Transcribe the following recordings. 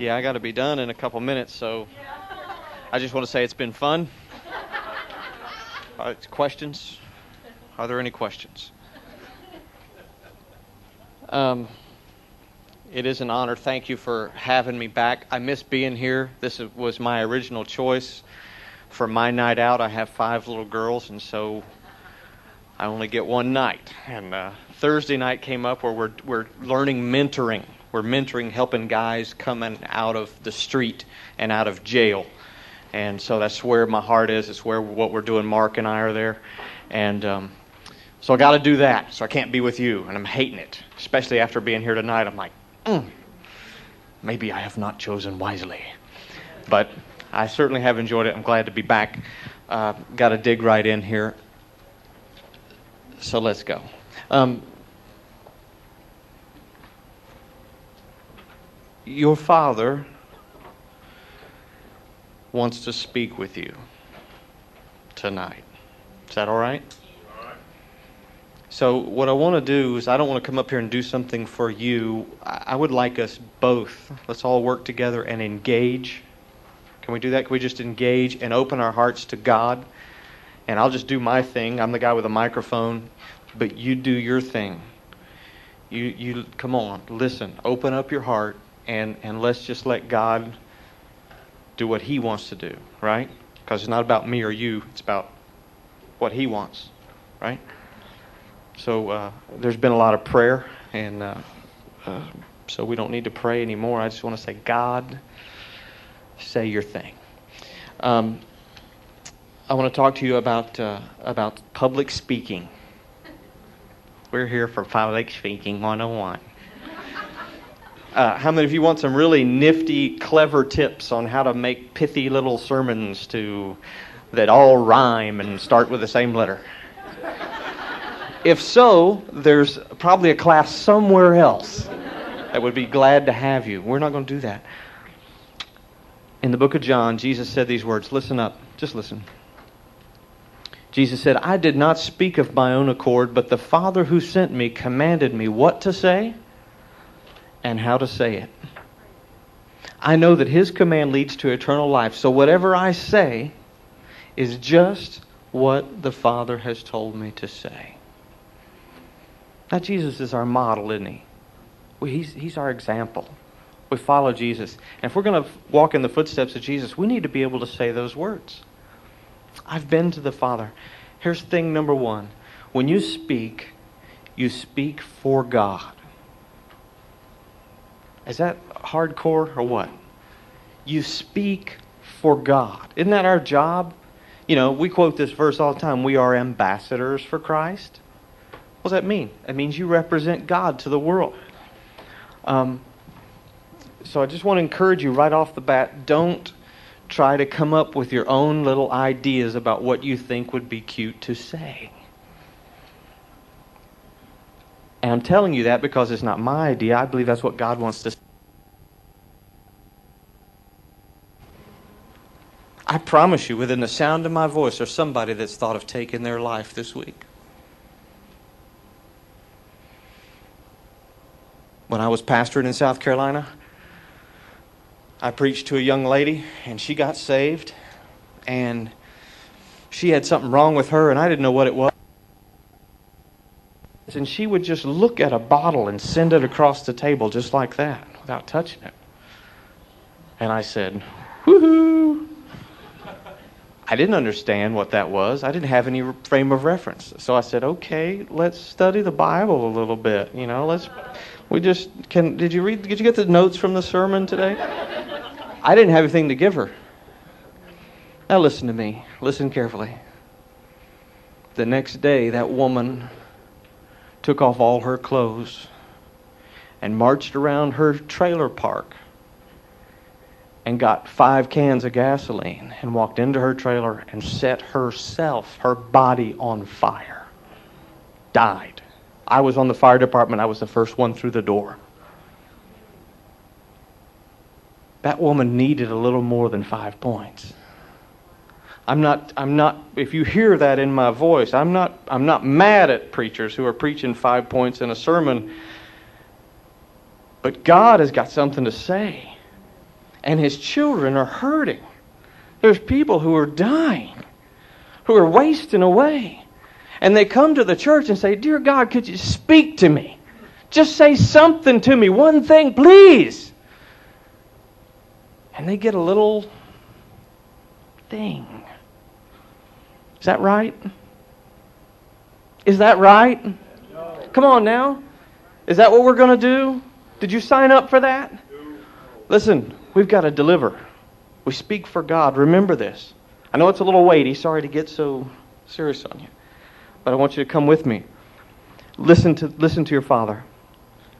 Yeah, I got to be done in a couple minutes, so I just want to say it's been fun. Uh, questions? Are there any questions? Um, it is an honor. Thank you for having me back. I miss being here. This was my original choice for my night out. I have five little girls, and so I only get one night. And uh, Thursday night came up where we're we're learning mentoring. We're mentoring, helping guys coming out of the street and out of jail. And so that's where my heart is. It's where what we're doing. Mark and I are there, and um, so I got to do that. So I can't be with you, and I'm hating it, especially after being here tonight. I'm like, mm, maybe I have not chosen wisely, but I certainly have enjoyed it. I'm glad to be back. Uh, got to dig right in here. So let's go. Um, your father wants to speak with you tonight. Is that all right? So, what I want to do is, I don't want to come up here and do something for you. I would like us both, let's all work together and engage. Can we do that? Can we just engage and open our hearts to God? And I'll just do my thing. I'm the guy with a microphone, but you do your thing. You, you come on, listen, open up your heart, and, and let's just let God do what He wants to do, right? Because it's not about me or you, it's about what He wants, right? So uh, there's been a lot of prayer, and uh, uh, so we don't need to pray anymore. I just want to say, God, say your thing. Um, I want to talk to you about uh, about public speaking. We're here for public speaking 101. Uh, how many of you want some really nifty, clever tips on how to make pithy little sermons to that all rhyme and start with the same letter? if so, there's probably a class somewhere else that would be glad to have you. We're not going to do that. In the book of John, Jesus said these words. Listen up. Just listen. Jesus said, I did not speak of my own accord, but the Father who sent me commanded me what to say and how to say it. I know that His command leads to eternal life, so whatever I say is just what the Father has told me to say. Now, Jesus is our model, isn't He? Well, he's, he's our example. We follow Jesus. And if we're going to walk in the footsteps of Jesus, we need to be able to say those words. I've been to the Father. Here's thing number one when you speak, you speak for God. Is that hardcore or what? You speak for God. Isn't that our job? You know, we quote this verse all the time we are ambassadors for Christ. What does that mean? It means you represent God to the world. Um, so I just want to encourage you right off the bat don't try to come up with your own little ideas about what you think would be cute to say. And I'm telling you that because it's not my idea. I believe that's what God wants to say. I promise you, within the sound of my voice, there's somebody that's thought of taking their life this week. When I was pastoring in South Carolina, I preached to a young lady, and she got saved, and she had something wrong with her, and I didn't know what it was. And she would just look at a bottle and send it across the table just like that without touching it. And I said, Woohoo! I didn't understand what that was. I didn't have any frame of reference. So I said, okay, let's study the Bible a little bit. You know, let's, we just, can, did you read, did you get the notes from the sermon today? I didn't have anything to give her. Now listen to me. Listen carefully. The next day, that woman took off all her clothes and marched around her trailer park and got five cans of gasoline and walked into her trailer and set herself, her body on fire. Died. I was on the fire department. I was the first one through the door. That woman needed a little more than five points. I'm not, I'm not, if you hear that in my voice, I'm not, I'm not mad at preachers who are preaching five points in a sermon. But God has got something to say. And his children are hurting. There's people who are dying, who are wasting away. And they come to the church and say, Dear God, could you speak to me? Just say something to me, one thing, please. And they get a little thing. Is that right? Is that right? Come on now. Is that what we're going to do? Did you sign up for that? Listen, we've got to deliver. We speak for God. Remember this. I know it's a little weighty. Sorry to get so serious on you. But I want you to come with me. Listen to, listen to your Father.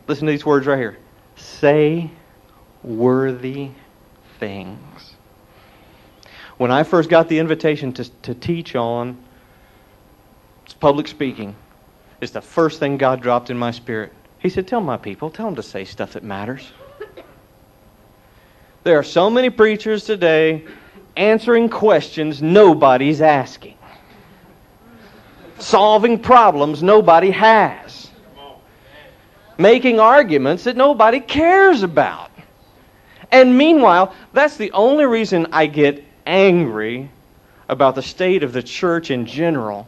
Listen to these words right here. Say worthy things. When I first got the invitation to, to teach on public speaking, it's the first thing God dropped in my spirit. He said, Tell my people, tell them to say stuff that matters. There are so many preachers today answering questions nobody's asking, solving problems nobody has, making arguments that nobody cares about. And meanwhile, that's the only reason I get angry about the state of the church in general.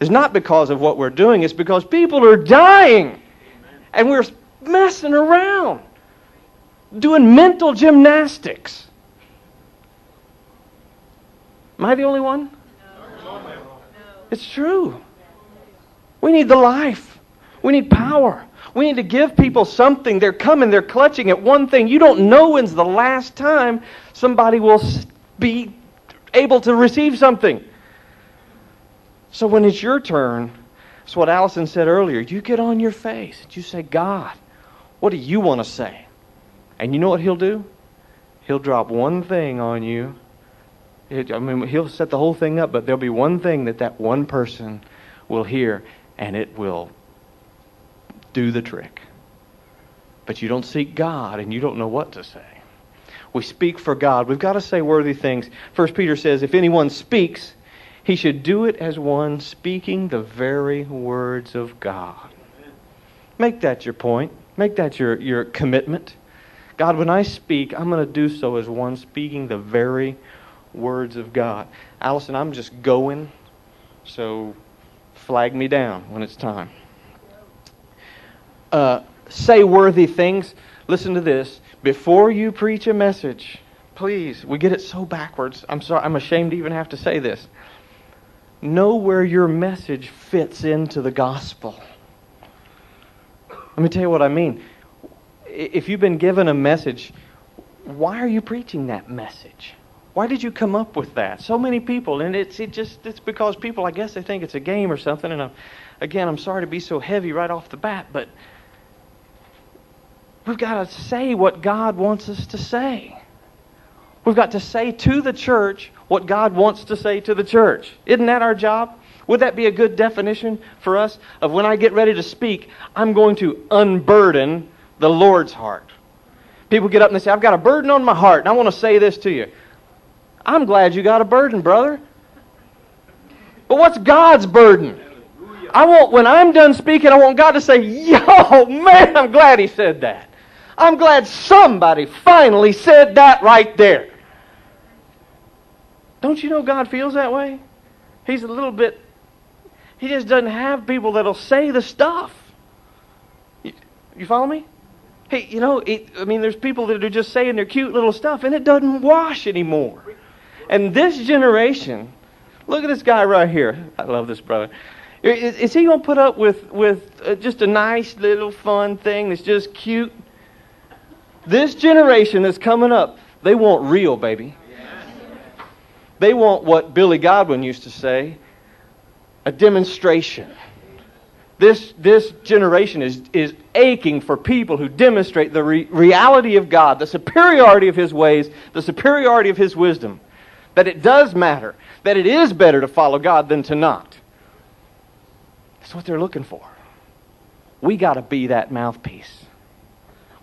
Is not because of what we're doing, it's because people are dying. And we're messing around, doing mental gymnastics. Am I the only one? No. It's true. We need the life. We need power. We need to give people something. They're coming, they're clutching at one thing. You don't know when's the last time somebody will be able to receive something. So when it's your turn, it's what Allison said earlier. You get on your face and you say, God, what do you want to say? And you know what he'll do? He'll drop one thing on you. It, I mean, he'll set the whole thing up, but there'll be one thing that that one person will hear, and it will do the trick. But you don't seek God, and you don't know what to say. We speak for God. We've got to say worthy things. First Peter says, if anyone speaks, he should do it as one speaking the very words of God. Make that your point. Make that your, your commitment. God, when I speak, I'm going to do so as one speaking the very words of God. Allison, I'm just going, so flag me down when it's time. Uh, say worthy things. Listen to this. Before you preach a message, please, we get it so backwards. I'm sorry, I'm ashamed to even have to say this know where your message fits into the gospel. Let me tell you what I mean. If you've been given a message, why are you preaching that message? Why did you come up with that? So many people, and it's it just it's because people, I guess, they think it's a game or something. And I'm, again, I'm sorry to be so heavy right off the bat, but we've got to say what God wants us to say. We've got to say to the church what God wants to say to the church. Isn't that our job? Would that be a good definition for us of when I get ready to speak, I'm going to unburden the Lord's heart? People get up and they say, I've got a burden on my heart, and I want to say this to you. I'm glad you got a burden, brother. But what's God's burden? I want, when I'm done speaking, I want God to say, Yo, man, I'm glad he said that. I'm glad somebody finally said that right there. Don't you know God feels that way? He's a little bit, he just doesn't have people that'll say the stuff. You, you follow me? Hey, you know, it, I mean, there's people that are just saying their cute little stuff, and it doesn't wash anymore. And this generation, look at this guy right here. I love this brother. Is, is he going to put up with, with uh, just a nice little fun thing that's just cute? This generation that's coming up, they want real, baby. They want what Billy Godwin used to say a demonstration. This, this generation is, is aching for people who demonstrate the re- reality of God, the superiority of His ways, the superiority of His wisdom. That it does matter, that it is better to follow God than to not. That's what they're looking for. We got to be that mouthpiece.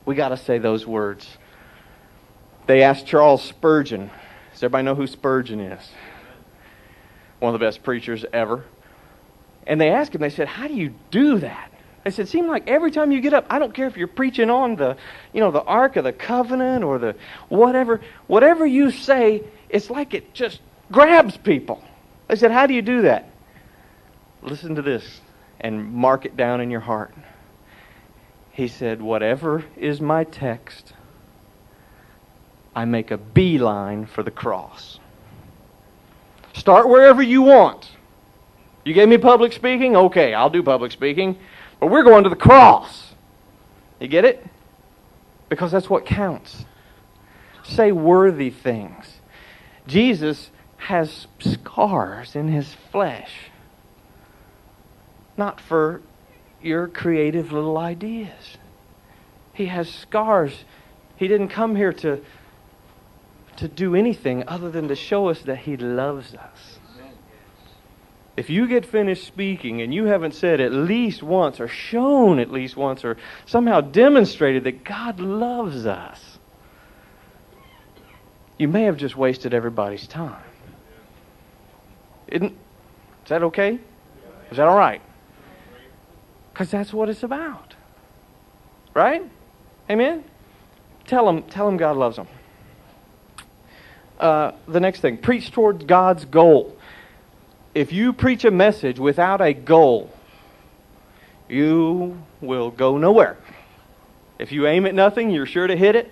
We got to say those words. They asked Charles Spurgeon does everybody know who Spurgeon is? One of the best preachers ever. And they asked him, they said, How do you do that? I said, seem like every time you get up, I don't care if you're preaching on the, you know, the Ark of the Covenant or the whatever, whatever you say, it's like it just grabs people. I said, how do you do that? Listen to this and mark it down in your heart. He said, whatever is my text, I make a beeline for the cross. Start wherever you want. You gave me public speaking? Okay, I'll do public speaking. But we're going to the cross. You get it? Because that's what counts. Say worthy things. Jesus has scars in his flesh, not for your creative little ideas. He has scars. He didn't come here to, to do anything other than to show us that he loves us. If you get finished speaking and you haven't said at least once or shown at least once or somehow demonstrated that God loves us, you may have just wasted everybody's time. Isn't, is that okay? Is that all right? Because that's what it's about. Right? Amen? Tell them, tell them God loves them. Uh, the next thing, preach towards God's goal if you preach a message without a goal, you will go nowhere. If you aim at nothing, you're sure to hit it.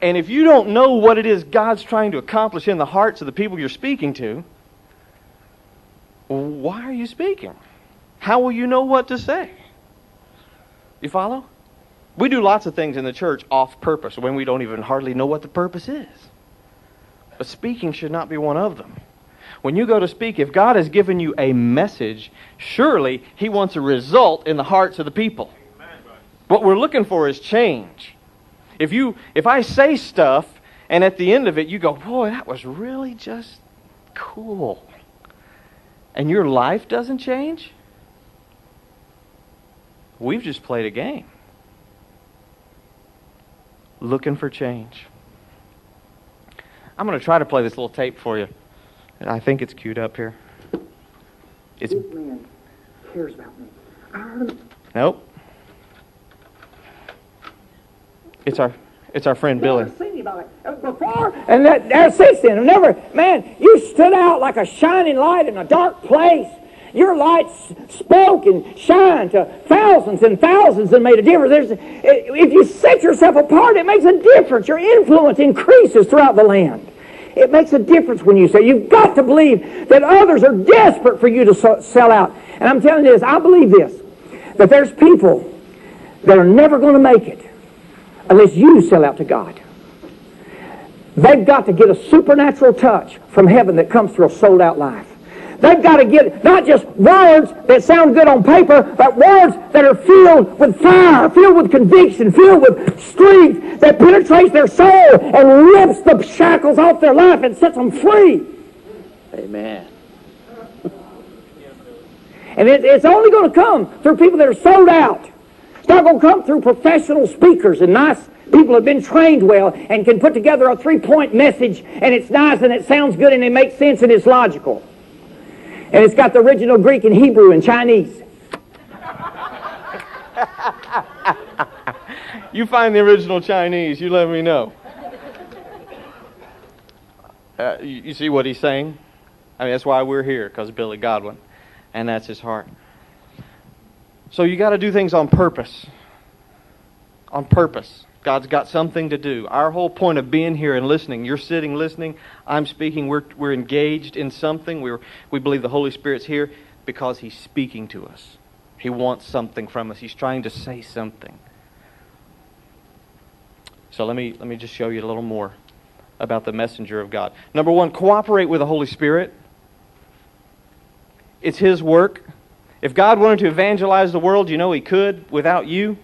And if you don't know what it is God's trying to accomplish in the hearts of the people you're speaking to, why are you speaking? How will you know what to say? You follow? We do lots of things in the church off purpose when we don't even hardly know what the purpose is. But speaking should not be one of them. When you go to speak, if God has given you a message, surely He wants a result in the hearts of the people. What we're looking for is change. If you if I say stuff and at the end of it you go, "Boy, that was really just cool." And your life doesn't change? We've just played a game. Looking for change. I'm going to try to play this little tape for you. And I think it's queued up here. It's this man cares about me. Heard. Nope. It's our it's our friend Billy. Never seen anybody before, and that, that since then, I've never. Man, you stood out like a shining light in a dark place. Your light spoke and shined to thousands and thousands and made a difference. There's, if you set yourself apart, it makes a difference. Your influence increases throughout the land. It makes a difference when you say, you've got to believe that others are desperate for you to sell out. And I'm telling you this, I believe this, that there's people that are never going to make it unless you sell out to God. They've got to get a supernatural touch from heaven that comes through a sold out life. They've got to get not just words that sound good on paper, but words that are filled with fire, filled with conviction, filled with strength that penetrates their soul and rips the shackles off their life and sets them free. Amen. And it, it's only going to come through people that are sold out. It's not going to come through professional speakers and nice people have been trained well and can put together a three-point message and it's nice and it sounds good and it makes sense and it's logical. And it's got the original Greek and Hebrew and Chinese. you find the original Chinese, you let me know. Uh, you, you, see what he's saying? I mean, that's why we're here, because Billy Godwin. And that's his heart. So you got to do things on purpose. On purpose. God's got something to do. Our whole point of being here and listening, you're sitting listening, I'm speaking, we're, we're engaged in something. We're, we believe the Holy Spirit's here because He's speaking to us. He wants something from us. He's trying to say something. So let me, let me just show you a little more about the messenger of God. Number one, cooperate with the Holy Spirit. It's His work. If God wanted to evangelize the world, you know He could without you,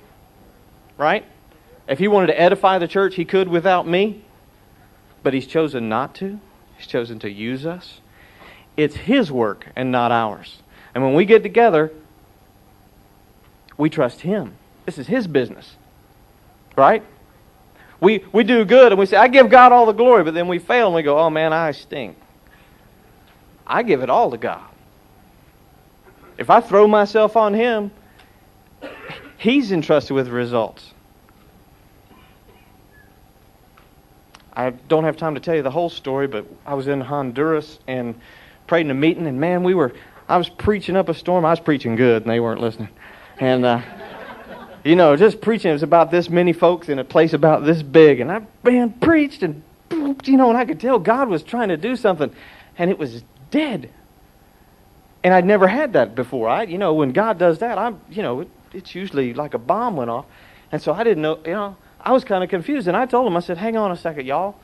right? If he wanted to edify the church, he could without me. But he's chosen not to. He's chosen to use us. It's his work and not ours. And when we get together, we trust him. This is his business. Right? We, we do good and we say, I give God all the glory, but then we fail and we go, oh man, I stink. I give it all to God. If I throw myself on him, he's entrusted with results. I don't have time to tell you the whole story, but I was in Honduras and prayed in a meeting, and man, we were, I was preaching up a storm. I was preaching good, and they weren't listening. And, uh, you know, just preaching. It was about this many folks in a place about this big. And I, man, preached and, you know, and I could tell God was trying to do something. And it was dead. And I'd never had that before. I, you know, when God does that, I'm, you know, it, it's usually like a bomb went off. And so I didn't know, you know, I was kind of confused. And I told him, I said, hang on a second, y'all.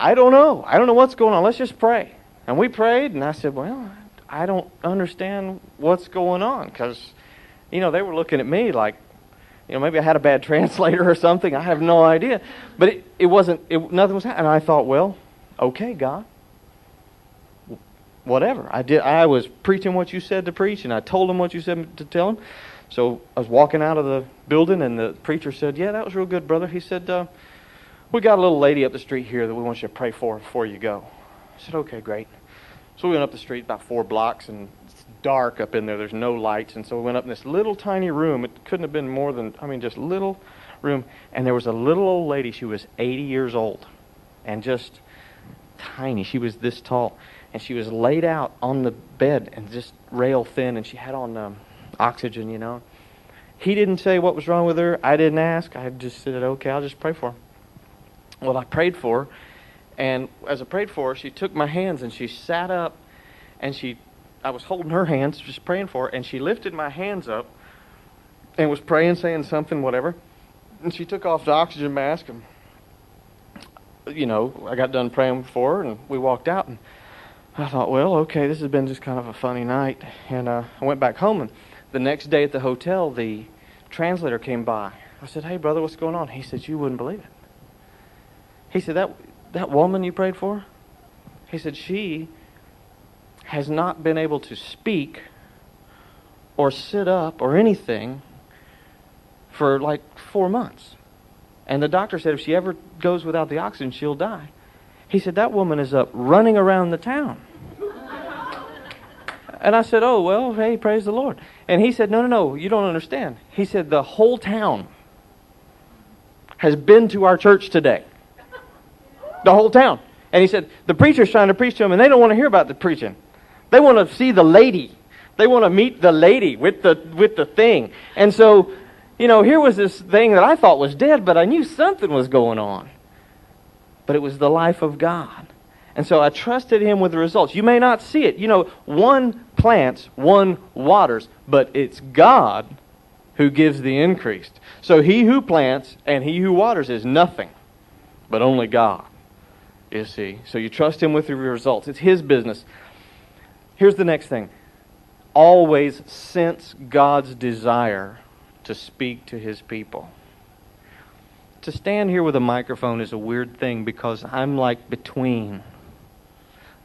I don't know. I don't know what's going on. Let's just pray. And we prayed, and I said, well, I don't understand what's going on because, you know, they were looking at me like, you know, maybe I had a bad translator or something. I have no idea. But it, it wasn't, it, nothing was happening. And I thought, well, okay, God, whatever. I did. I was preaching what you said to preach, and I told him what you said to tell him. So I was walking out of the building, and the preacher said, "Yeah, that was real good, brother." He said, uh, "We got a little lady up the street here that we want you to pray for before you go." I said, "Okay, great." So we went up the street about four blocks, and it's dark up in there. There's no lights, and so we went up in this little tiny room. It couldn't have been more than, I mean, just little room. And there was a little old lady. She was 80 years old, and just tiny. She was this tall, and she was laid out on the bed and just rail thin, and she had on um, oxygen, you know. He didn't say what was wrong with her. I didn't ask. I just said, okay, I'll just pray for her. Well, I prayed for her, and as I prayed for her, she took my hands and she sat up and she, I was holding her hands, just praying for her, and she lifted my hands up and was praying, saying something, whatever. And she took off the oxygen mask and, you know, I got done praying for her and we walked out and I thought, well, okay, this has been just kind of a funny night. And uh, I went back home and the next day at the hotel, the translator came by. I said, hey, brother, what's going on? He said, you wouldn't believe it. He said, that that woman you prayed for? He said, She has not been able to speak or sit up or anything for like four months. And the doctor said if she ever goes without the oxygen, she'll die. He said, That woman is up running around the town. And I said, Oh, well, hey, praise the Lord. And he said, No, no, no, you don't understand. He said, The whole town has been to our church today the whole town. And he said, the preacher's trying to preach to them, and they don't want to hear about the preaching. They want to see the lady. They want to meet the lady with the, with the thing. And so, you know, here was this thing that I thought was dead, but I knew something was going on. But it was the life of God. And so I trusted him with the results. You may not see it. You know, one plants, one waters, but it's God who gives the increase. So he who plants and he who waters is nothing, but only God. You see? So you trust Him with your results. It's His business. Here's the next thing always sense God's desire to speak to His people. To stand here with a microphone is a weird thing because I'm like between.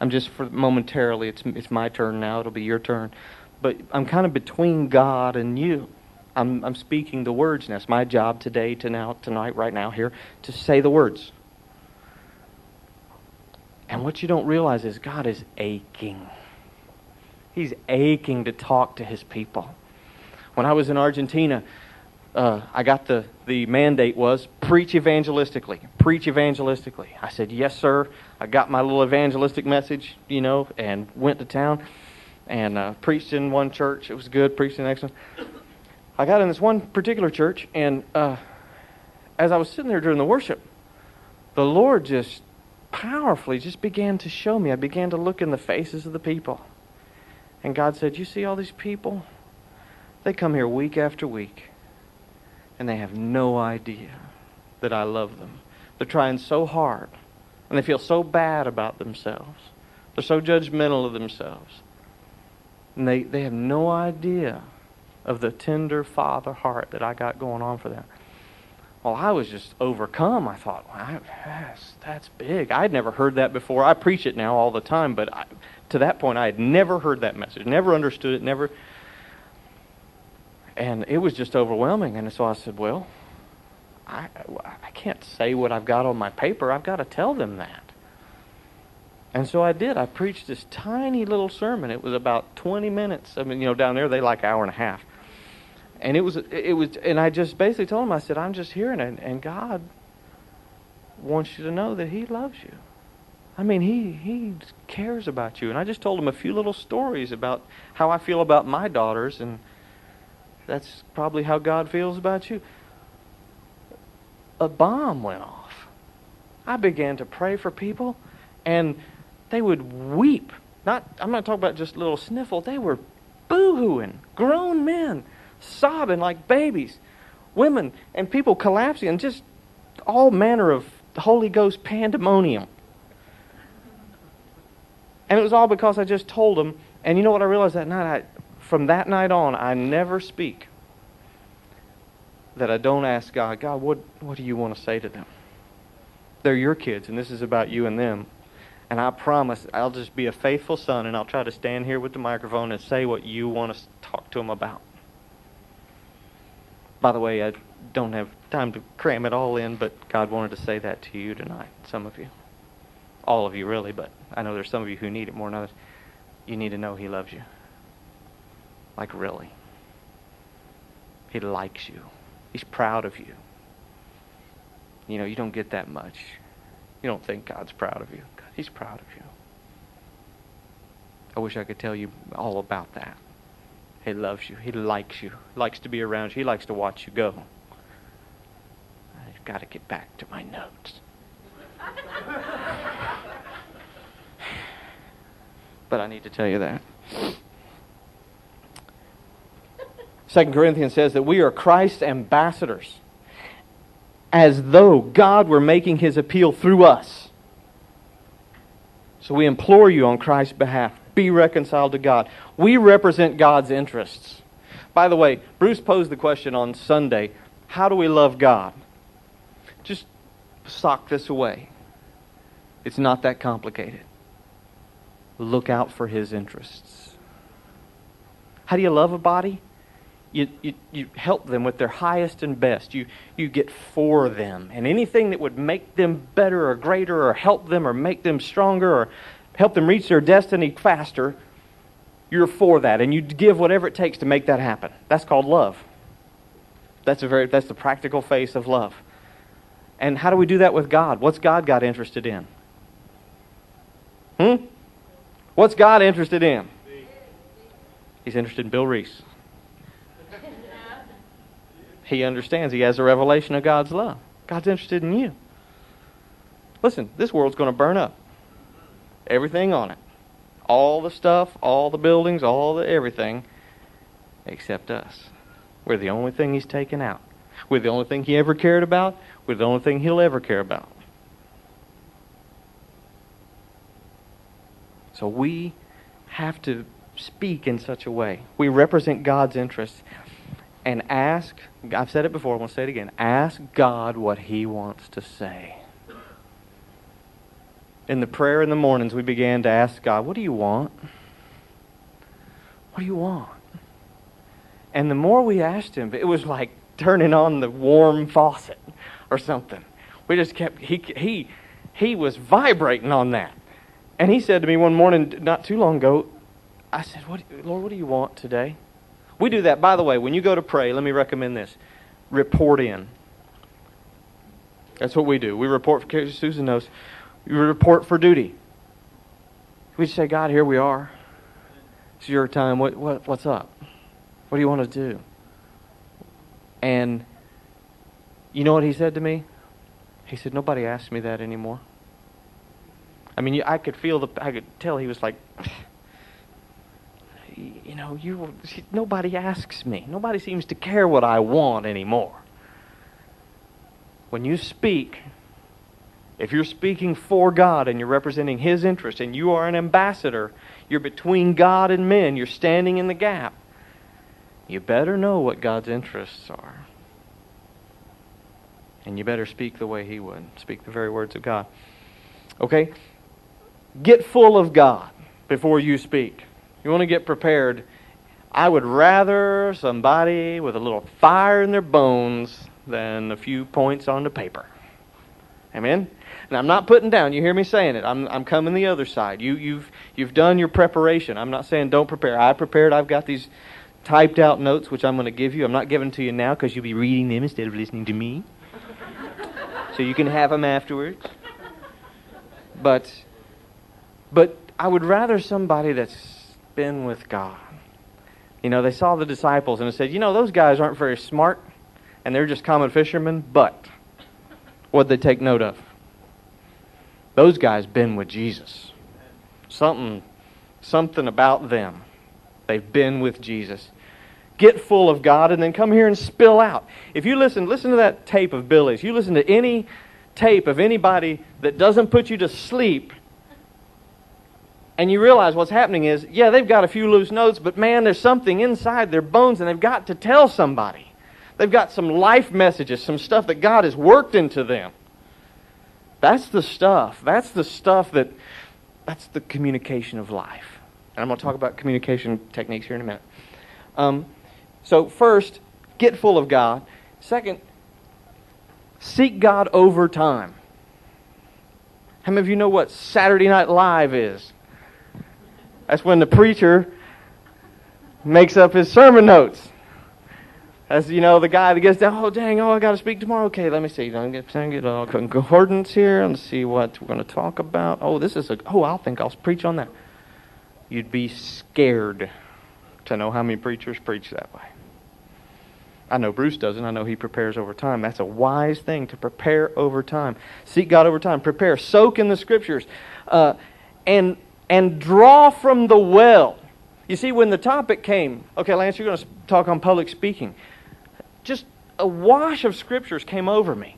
I'm just for momentarily, it's, it's my turn now, it'll be your turn. But I'm kind of between God and you. I'm, I'm speaking the words now. It's my job today, to now, tonight, right now, here, to say the words. And what you don't realize is God is aching. He's aching to talk to his people. When I was in Argentina, uh, I got the, the mandate was preach evangelistically. Preach evangelistically. I said, yes, sir. I got my little evangelistic message, you know, and went to town and uh, preached in one church. It was good. Preached in the next one. I got in this one particular church, and uh, as I was sitting there during the worship, the Lord just powerfully just began to show me. I began to look in the faces of the people. And God said, You see all these people? They come here week after week, and they have no idea that I love them. They're trying so hard, and they feel so bad about themselves. They're so judgmental of themselves. And they, they have no idea of the tender father heart that I got going on for them. Well, I was just overcome. I thought, wow, that's, that's big. I'd never heard that before. I preach it now all the time, but I, to that point, I had never heard that message, never understood it, never. And it was just overwhelming. And so I said, well, I, I can't say what I've got on my paper. I've got to tell them that. And so I did. I preached this tiny little sermon. It was about 20 minutes. I mean, you know, down there they like hour and a half. And it was, it was, and I just basically told him, I said, I'm just hearing it, and God wants you to know that He loves you. I mean, He He cares about you. And I just told him a few little stories about how I feel about my daughters, and that's probably how God feels about you. A bomb went off. I began to pray for people, and they would weep. Not, I'm not talking about just little sniffle. They were boo-hooing, grown men sobbing like babies, women and people collapsing, and just all manner of Holy Ghost pandemonium. And it was all because I just told them. And you know what I realized that night? I, from that night on, I never speak that I don't ask God, God, what, what do you want to say to them? They're your kids, and this is about you and them. And I promise I'll just be a faithful son, and I'll try to stand here with the microphone and say what you want to talk to them about. By the way, I don't have time to cram it all in, but God wanted to say that to you tonight, some of you. All of you, really, but I know there's some of you who need it more than others. You need to know He loves you. Like, really. He likes you, He's proud of you. You know, you don't get that much. You don't think God's proud of you. God, he's proud of you. I wish I could tell you all about that. He loves you. He likes you. He likes to be around you. He likes to watch you go. I've got to get back to my notes. but I need to tell you that. Second Corinthians says that we are Christ's ambassadors, as though God were making his appeal through us. So we implore you on Christ's behalf be reconciled to God. We represent God's interests. By the way, Bruce posed the question on Sunday how do we love God? Just sock this away. It's not that complicated. Look out for his interests. How do you love a body? You, you, you help them with their highest and best. You, you get for them. And anything that would make them better or greater or help them or make them stronger or help them reach their destiny faster, you're for that. And you give whatever it takes to make that happen. That's called love. That's, a very, that's the practical face of love. And how do we do that with God? What's God got interested in? Hmm? What's God interested in? He's interested in Bill Reese. He understands. He has a revelation of God's love. God's interested in you. Listen, this world's going to burn up everything on it. All the stuff, all the buildings, all the everything, except us. We're the only thing he's taken out. We're the only thing he ever cared about. We're the only thing he'll ever care about. So we have to speak in such a way. We represent God's interests and ask, I've said it before, I want to say it again. Ask God what he wants to say in the prayer in the mornings, we began to ask God, What do you want? What do you want? And the more we asked Him, it was like turning on the warm faucet or something. We just kept, He, he, he was vibrating on that. And He said to me one morning, not too long ago, I said, what, Lord, what do you want today? We do that. By the way, when you go to pray, let me recommend this report in. That's what we do. We report for Susan knows. You report for duty. We say, God, here we are. It's your time. What, what, what's up? What do you want to do? And you know what he said to me? He said, Nobody asks me that anymore. I mean, I could feel the, I could tell he was like, know, you, nobody asks me. Nobody seems to care what I want anymore. When you speak, if you're speaking for God and you're representing His interest and you are an ambassador, you're between God and men, you're standing in the gap, you better know what God's interests are. And you better speak the way He would, speak the very words of God. Okay? Get full of God before you speak. You want to get prepared. I would rather somebody with a little fire in their bones than a few points on the paper. Amen? And I'm not putting down. You hear me saying it. I'm, I'm coming the other side. You, you've, you've done your preparation. I'm not saying don't prepare. I prepared. I've got these typed out notes, which I'm going to give you. I'm not giving to you now because you'll be reading them instead of listening to me. so you can have them afterwards. But, but I would rather somebody that's been with God. You know, they saw the disciples and they said, you know, those guys aren't very smart and they're just common fishermen, but what they take note of? Those guys been with Jesus. Something something about them. They've been with Jesus. Get full of God and then come here and spill out. If you listen, listen to that tape of Billy's. You listen to any tape of anybody that doesn't put you to sleep and you realize what's happening is, yeah, they've got a few loose notes, but man, there's something inside their bones and they've got to tell somebody. They've got some life messages, some stuff that God has worked into them. That's the stuff. That's the stuff that, that's the communication of life. And I'm going to talk about communication techniques here in a minute. Um, so, first, get full of God. Second, seek God over time. How many of you know what Saturday Night Live is? That's when the preacher makes up his sermon notes. As you know, the guy that gets down, oh dang, oh I got to speak tomorrow. Okay, let me see. Get, let me get a concordance here and see what we're going to talk about. Oh, this is a. Oh, I'll think I'll preach on that. You'd be scared to know how many preachers preach that way. I know Bruce doesn't. I know he prepares over time. That's a wise thing to prepare over time. Seek God over time. Prepare. Soak in the scriptures, uh, and and draw from the well. You see, when the topic came, okay, Lance, you're going to talk on public speaking just a wash of scriptures came over me.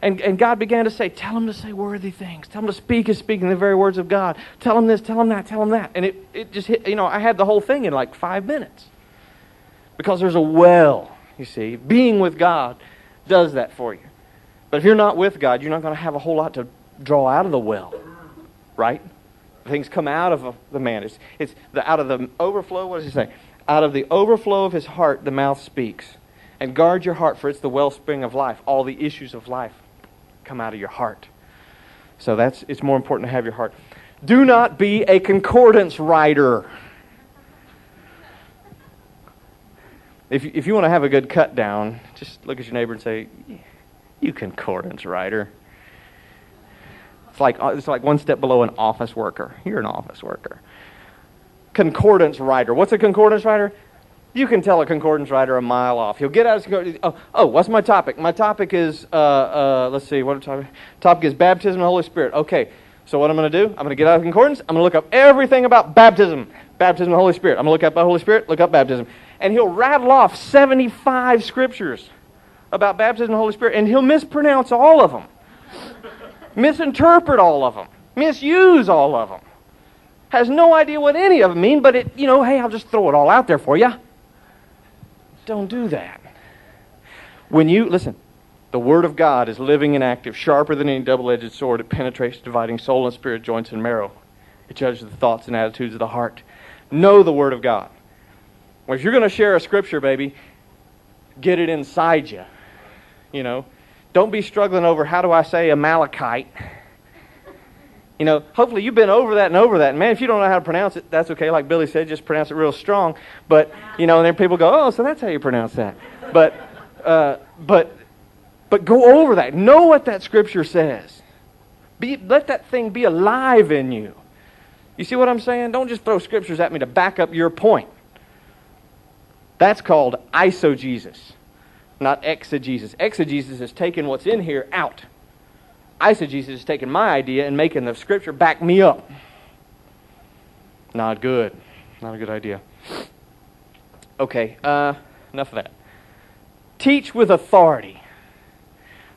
And, and God began to say, Tell them to say worthy things. Tell them to speak as speaking the very words of God. Tell them this, tell them that, tell them that. And it, it just hit, you know, I had the whole thing in like five minutes. Because there's a well, you see. Being with God does that for you. But if you're not with God, you're not going to have a whole lot to draw out of the well, right? Things come out of the man. It's, it's the, out of the overflow, what does he say? Out of the overflow of his heart, the mouth speaks. And guard your heart, for it's the wellspring of life. All the issues of life come out of your heart. So that's it's more important to have your heart. Do not be a concordance writer. If you, if you want to have a good cut down, just look at your neighbor and say, "You concordance writer." It's like it's like one step below an office worker. You're an office worker. Concordance writer. What's a concordance writer? You can tell a concordance writer a mile off. He'll get out of his oh, oh, what's my topic? My topic is uh, uh, let's see, what topic? Topic is baptism of the Holy Spirit. Okay, so what I'm going to do? I'm going to get out of concordance. I'm going to look up everything about baptism, baptism of the Holy Spirit. I'm going to look up the Holy Spirit, look up baptism, and he'll rattle off 75 scriptures about baptism of the Holy Spirit, and he'll mispronounce all of them, misinterpret all of them, misuse all of them. Has no idea what any of them mean, but it, you know, hey, I'll just throw it all out there for you. Don't do that. When you, listen, the Word of God is living and active, sharper than any double edged sword. It penetrates, dividing soul and spirit, joints and marrow. It judges the thoughts and attitudes of the heart. Know the Word of God. Well, if you're going to share a scripture, baby, get it inside you. You know, don't be struggling over how do I say Amalekite you know, hopefully you've been over that and over that. And man, if you don't know how to pronounce it, that's okay. Like Billy said, just pronounce it real strong. But, you know, and then people go, oh, so that's how you pronounce that. But, uh, but, but go over that. Know what that scripture says. Be, let that thing be alive in you. You see what I'm saying? Don't just throw scriptures at me to back up your point. That's called eisegesis, not exegesis. Exegesis is taking what's in here out eisegesis is taking my idea and making the scripture back me up. Not good. Not a good idea. Okay, uh, enough of that. Teach with authority.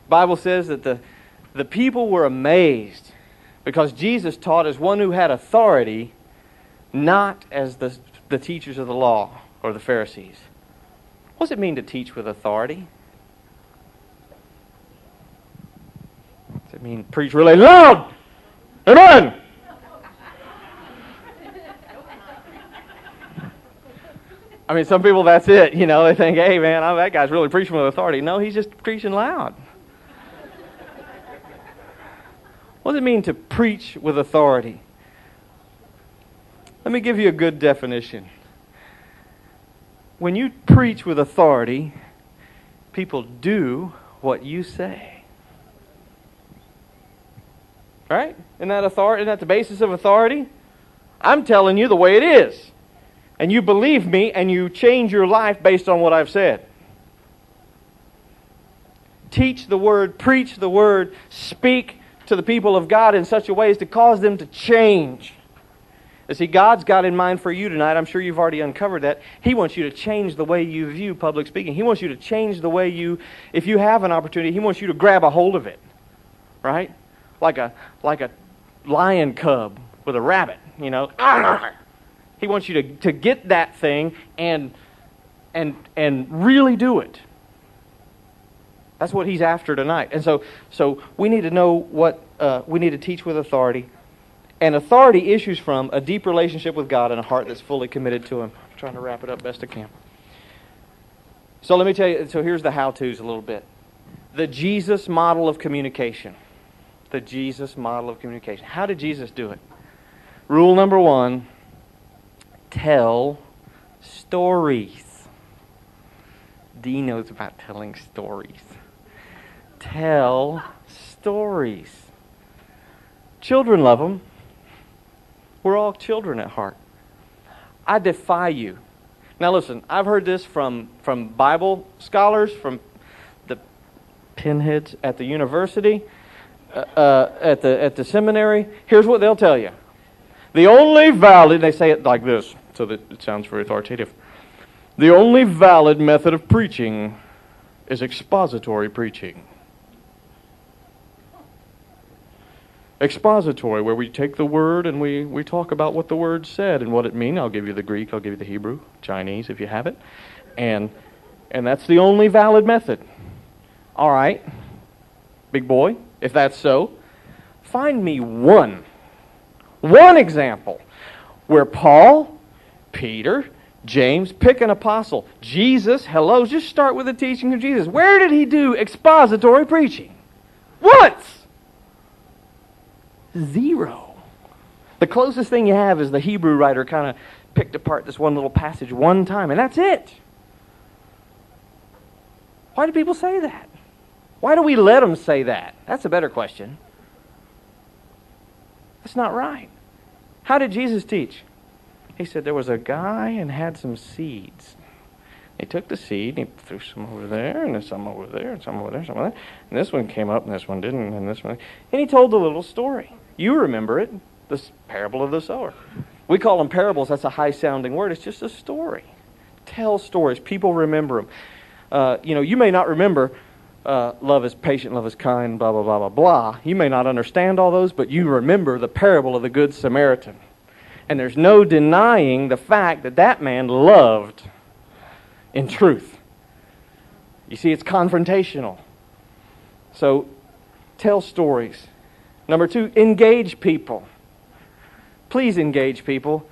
Bible says that the, the people were amazed because Jesus taught as one who had authority, not as the, the teachers of the law or the Pharisees. What does it mean to teach with authority? Does it mean, preach really loud. Amen. I mean, some people, that's it. You know, they think, hey, man, that guy's really preaching with authority. No, he's just preaching loud. What does it mean to preach with authority? Let me give you a good definition. When you preach with authority, people do what you say. Right? Isn't that authority? Isn't that the basis of authority? I'm telling you the way it is. And you believe me and you change your life based on what I've said. Teach the word, preach the word, speak to the people of God in such a way as to cause them to change. You see, God's got in mind for you tonight. I'm sure you've already uncovered that. He wants you to change the way you view public speaking. He wants you to change the way you, if you have an opportunity, He wants you to grab a hold of it. Right? Like a, like a lion cub with a rabbit, you know. He wants you to, to get that thing and, and, and really do it. That's what he's after tonight. And so, so we need to know what uh, we need to teach with authority. And authority issues from a deep relationship with God and a heart that's fully committed to Him. I'm trying to wrap it up best I can. So let me tell you. So here's the how-tos a little bit. The Jesus model of communication. The Jesus model of communication. How did Jesus do it? Rule number one: tell stories. Dee knows about telling stories. Tell stories. Children love them. We're all children at heart. I defy you. Now, listen, I've heard this from, from Bible scholars, from the pinheads at the university, uh, uh, at, the, at the seminary. Here's what they'll tell you The only valid, they say it like this, so that it sounds very authoritative. The only valid method of preaching is expository preaching. Expository, where we take the word and we, we talk about what the word said and what it means. I'll give you the Greek, I'll give you the Hebrew, Chinese if you have it. And, and that's the only valid method. All right, big boy, if that's so, find me one, one example where Paul, Peter, James, pick an apostle, Jesus, hello, just start with the teaching of Jesus. Where did he do expository preaching? Once! Zero. The closest thing you have is the Hebrew writer kind of picked apart this one little passage one time, and that's it. Why do people say that? Why do we let them say that? That's a better question. That's not right. How did Jesus teach? He said there was a guy and had some seeds. He took the seed and he threw some over there, and some over there, and some over there, and some over there. And this one came up, and this one didn't, and this one. And he told the little story. You remember it, the parable of the sower. We call them parables. That's a high sounding word. It's just a story. Tell stories. People remember them. Uh, you know, you may not remember uh, love is patient, love is kind, blah, blah, blah, blah, blah. You may not understand all those, but you remember the parable of the Good Samaritan. And there's no denying the fact that that man loved in truth. You see, it's confrontational. So tell stories. Number two, engage people. Please engage people.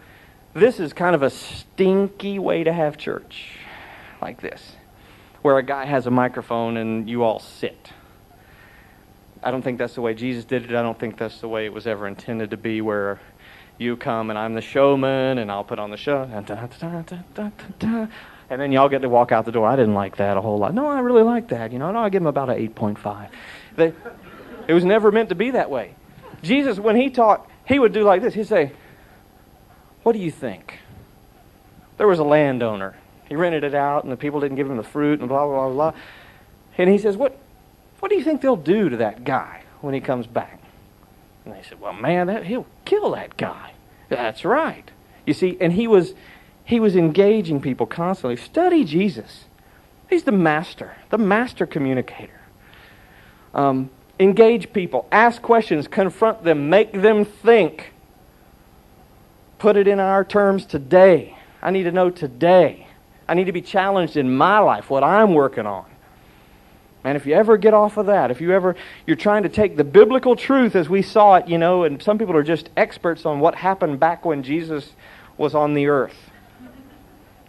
This is kind of a stinky way to have church, like this, where a guy has a microphone and you all sit. I don't think that's the way Jesus did it. I don't think that's the way it was ever intended to be, where you come and I'm the showman and I'll put on the show. And then y'all get to walk out the door. I didn't like that a whole lot. No, I really like that. You know, no, I give him about an 8.5. They, it was never meant to be that way. Jesus, when he taught, he would do like this. He'd say, What do you think? There was a landowner. He rented it out, and the people didn't give him the fruit, and blah, blah, blah, blah. And he says, What, what do you think they'll do to that guy when he comes back? And they said, Well, man, that, he'll kill that guy. That's right. You see, and he was, he was engaging people constantly. Study Jesus. He's the master, the master communicator. Um, Engage people, ask questions, confront them, make them think. Put it in our terms today. I need to know today. I need to be challenged in my life, what I'm working on. And if you ever get off of that, if you ever you're trying to take the biblical truth as we saw it, you know, and some people are just experts on what happened back when Jesus was on the earth.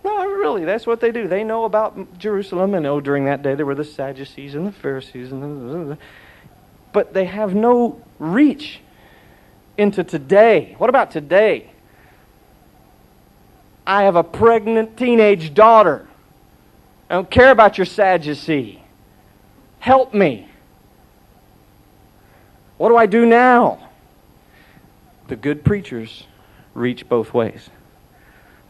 No, really, that's what they do. They know about Jerusalem, and oh, during that day there were the Sadducees and the Pharisees and the, but they have no reach into today. What about today? I have a pregnant teenage daughter. I don't care about your Sadducee. Help me. What do I do now? The good preachers reach both ways.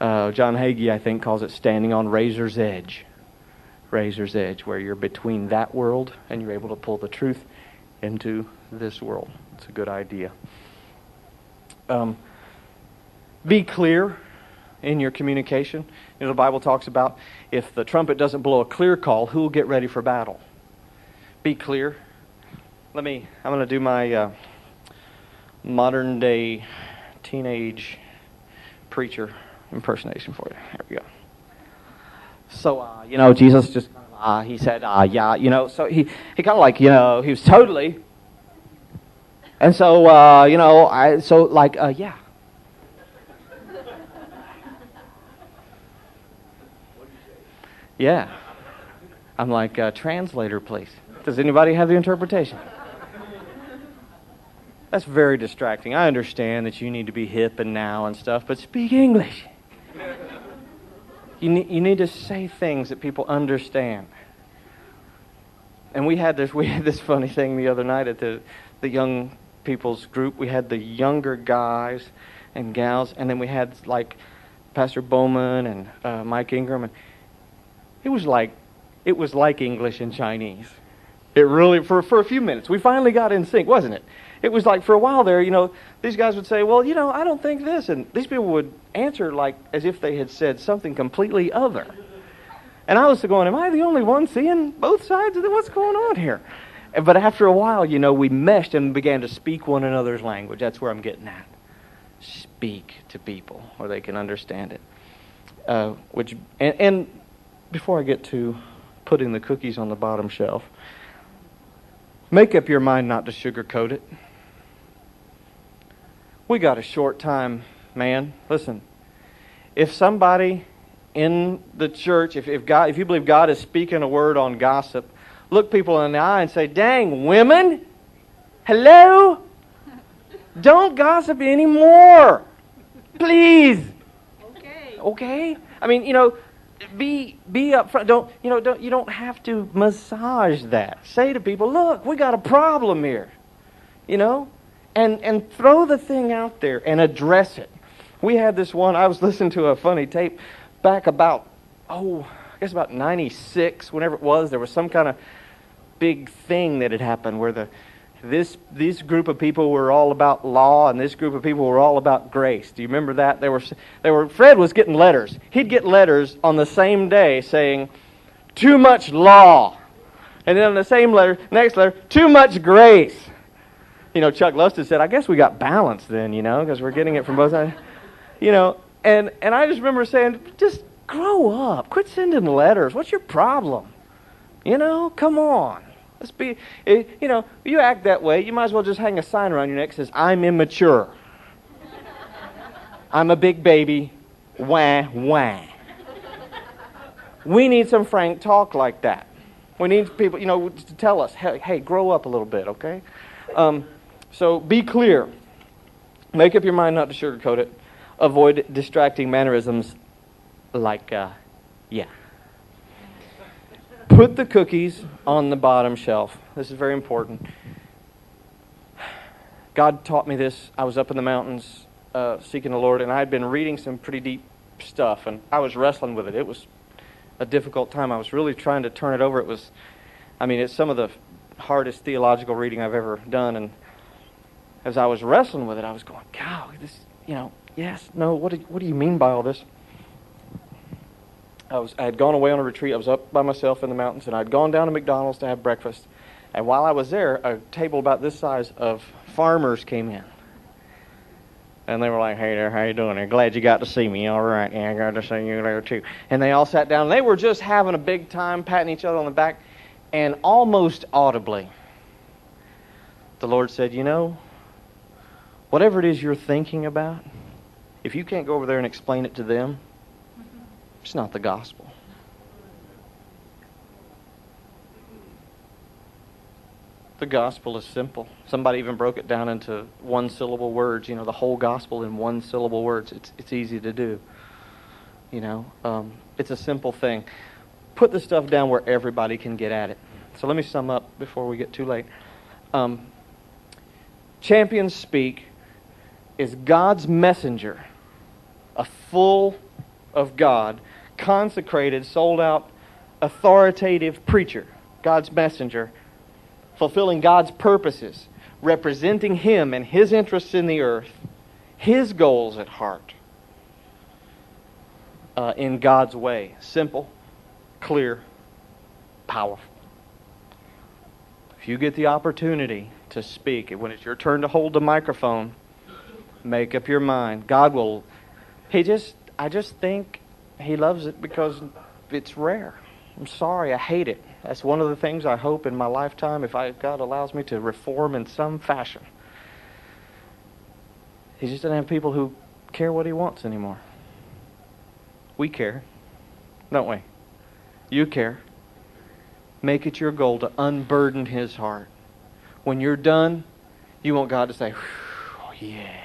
Uh, John Hagee, I think, calls it standing on razor's edge. Razor's edge, where you're between that world and you're able to pull the truth into this world. It's a good idea. Um, be clear in your communication. You know, the Bible talks about if the trumpet doesn't blow a clear call, who will get ready for battle? Be clear. Let me, I'm going to do my uh, modern day teenage preacher impersonation for you. Here we go. So, uh, you know, Jesus just, uh, he said, uh, yeah, you know, so he, he kind of like, you know, he was totally. And so, uh, you know, I, so like, uh, yeah. Yeah. I'm like, uh, translator, please. Does anybody have the interpretation? That's very distracting. I understand that you need to be hip and now and stuff, but speak English. You need, you need to say things that people understand. And we had this we had this funny thing the other night at the the young people's group. We had the younger guys and gals, and then we had like Pastor Bowman and uh, Mike Ingram, and it was like it was like English and Chinese. It really for for a few minutes we finally got in sync, wasn't it? It was like for a while there, you know, these guys would say, "Well, you know, I don't think this," and these people would answer like as if they had said something completely other. And I was going, "Am I the only one seeing both sides of the, what's going on here?" But after a while, you know, we meshed and began to speak one another's language. That's where I'm getting at. Speak to people where they can understand it. Uh, which and, and before I get to putting the cookies on the bottom shelf, make up your mind not to sugarcoat it. We got a short time, man. Listen, if somebody in the church, if, if God, if you believe God is speaking a word on gossip, look people in the eye and say, "Dang, women, hello, don't gossip anymore, please." Okay. Okay. I mean, you know, be be upfront. Don't you know? Don't you don't have to massage that. Say to people, "Look, we got a problem here," you know, and and throw the thing out there and address it. We had this one. I was listening to a funny tape back about oh, I guess about '96, whenever it was. There was some kind of big thing that had happened where the this this group of people were all about law and this group of people were all about grace. Do you remember that? They were they were Fred was getting letters. He'd get letters on the same day saying too much law. And then on the same letter, next letter, too much grace. You know, Chuck Lusted said, "I guess we got balance then, you know, because we're getting it from both sides." You know, and and I just remember saying, "Just grow up. Quit sending letters. What's your problem?" You know, come on. Let's be, eh, you know, you act that way, you might as well just hang a sign around your neck that says, I'm immature. I'm a big baby. Wah, wah. We need some frank talk like that. We need people, you know, to tell us, hey, hey grow up a little bit, okay? Um, so be clear. Make up your mind not to sugarcoat it. Avoid distracting mannerisms like, uh, yeah. Put the cookies on the bottom shelf. This is very important. God taught me this. I was up in the mountains uh, seeking the Lord, and I had been reading some pretty deep stuff, and I was wrestling with it. It was a difficult time. I was really trying to turn it over. It was, I mean, it's some of the hardest theological reading I've ever done, and as I was wrestling with it, I was going, "God, this, you know, yes, no. What do, what do you mean by all this?" I was I had gone away on a retreat. I was up by myself in the mountains, and I'd gone down to McDonald's to have breakfast. And while I was there, a table about this size of farmers came in. And they were like, "Hey there, how you doing? I'm glad you got to see me. All right, yeah, I got to see you there too." And they all sat down. They were just having a big time, patting each other on the back, and almost audibly, the Lord said, "You know, whatever it is you're thinking about, if you can't go over there and explain it to them, it's not the gospel. The gospel is simple. Somebody even broke it down into one syllable words. You know, the whole gospel in one syllable words. It's it's easy to do. You know, um, it's a simple thing. Put the stuff down where everybody can get at it. So let me sum up before we get too late. Um, Champions Speak is God's messenger, a full of God, consecrated, sold out, authoritative preacher, God's messenger fulfilling God's purposes, representing Him and His interests in the earth, His goals at heart, uh, in God's way. Simple, clear, powerful. If you get the opportunity to speak, when it's your turn to hold the microphone, make up your mind. God will, He just, I just think He loves it because it's rare. I'm sorry, I hate it. That's one of the things I hope in my lifetime, if I, God allows me to reform in some fashion. He just doesn't have people who care what He wants anymore. We care, don't we? You care. Make it your goal to unburden His heart. When you're done, you want God to say, oh, yeah.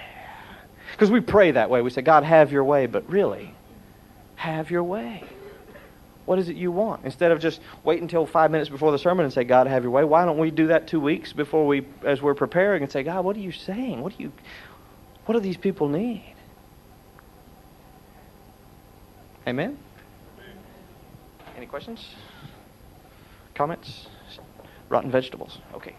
Because we pray that way. We say, God, have your way. But really, have your way. What is it you want? Instead of just wait until five minutes before the sermon and say, God, have your way, why don't we do that two weeks before we, as we're preparing, and say, God, what are you saying? What do you, what do these people need? Amen? Any questions? Comments? Rotten vegetables. Okay.